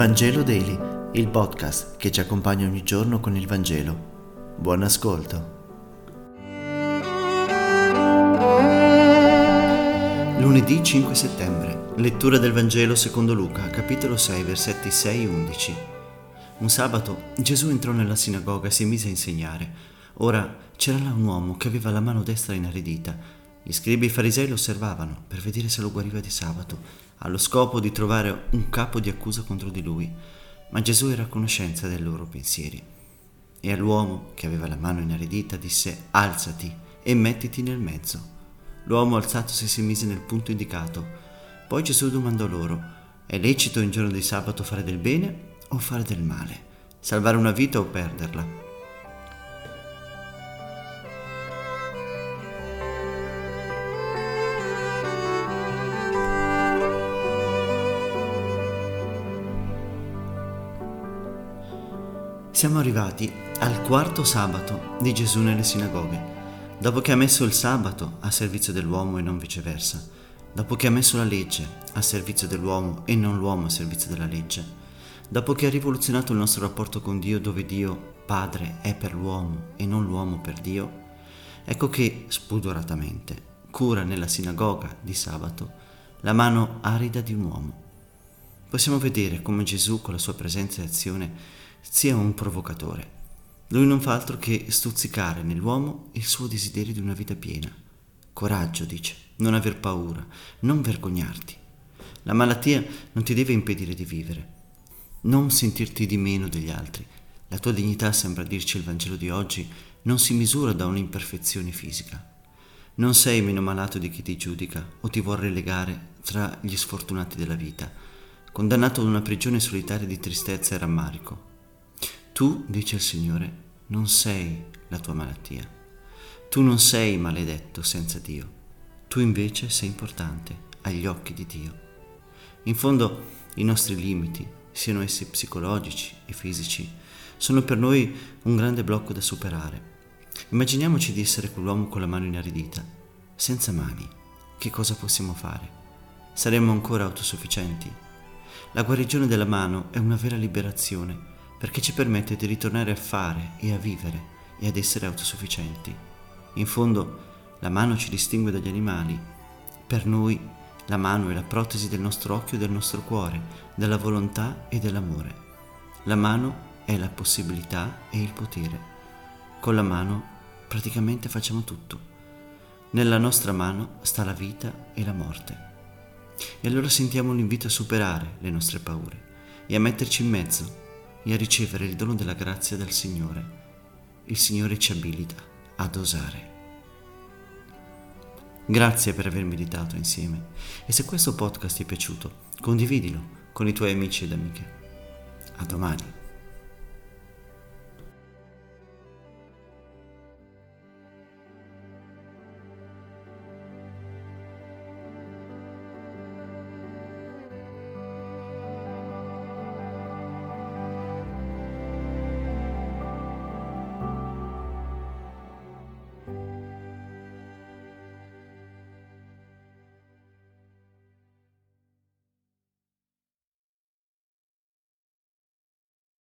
Vangelo Daily, il podcast che ci accompagna ogni giorno con il Vangelo. Buon ascolto. Lunedì 5 settembre. Lettura del Vangelo secondo Luca, capitolo 6, versetti 6 e 11. Un sabato Gesù entrò nella sinagoga e si mise a insegnare. Ora c'era là un uomo che aveva la mano destra inaridita. Gli scribi e i farisei lo osservavano per vedere se lo guariva di sabato allo scopo di trovare un capo di accusa contro di lui, ma Gesù era a conoscenza dei loro pensieri. E all'uomo che aveva la mano inaridita disse alzati e mettiti nel mezzo. L'uomo alzatosi si mise nel punto indicato. Poi Gesù domandò loro, è lecito in giorno di sabato fare del bene o fare del male? Salvare una vita o perderla? Siamo arrivati al quarto sabato di Gesù nelle sinagoghe, dopo che ha messo il sabato a servizio dell'uomo e non viceversa, dopo che ha messo la legge a servizio dell'uomo e non l'uomo a servizio della legge, dopo che ha rivoluzionato il nostro rapporto con Dio dove Dio Padre è per l'uomo e non l'uomo per Dio, ecco che spudoratamente cura nella sinagoga di sabato la mano arida di un uomo. Possiamo vedere come Gesù con la sua presenza e azione sia un provocatore. Lui non fa altro che stuzzicare nell'uomo il suo desiderio di una vita piena. Coraggio, dice, non aver paura, non vergognarti. La malattia non ti deve impedire di vivere, non sentirti di meno degli altri. La tua dignità, sembra dirci il Vangelo di oggi, non si misura da un'imperfezione fisica. Non sei meno malato di chi ti giudica o ti vuol relegare tra gli sfortunati della vita, condannato ad una prigione solitaria di tristezza e rammarico. Tu, dice il Signore, non sei la tua malattia. Tu non sei maledetto senza Dio. Tu invece sei importante agli occhi di Dio. In fondo i nostri limiti, siano essi psicologici e fisici, sono per noi un grande blocco da superare. Immaginiamoci di essere quell'uomo con la mano inaridita, senza mani. Che cosa possiamo fare? Saremmo ancora autosufficienti? La guarigione della mano è una vera liberazione perché ci permette di ritornare a fare e a vivere e ad essere autosufficienti. In fondo, la mano ci distingue dagli animali. Per noi, la mano è la protesi del nostro occhio e del nostro cuore, della volontà e dell'amore. La mano è la possibilità e il potere. Con la mano praticamente facciamo tutto. Nella nostra mano sta la vita e la morte. E allora sentiamo l'invito a superare le nostre paure e a metterci in mezzo e a ricevere il dono della grazia dal Signore. Il Signore ci abilita ad osare. Grazie per aver meditato insieme e se questo podcast ti è piaciuto, condividilo con i tuoi amici ed amiche. A domani.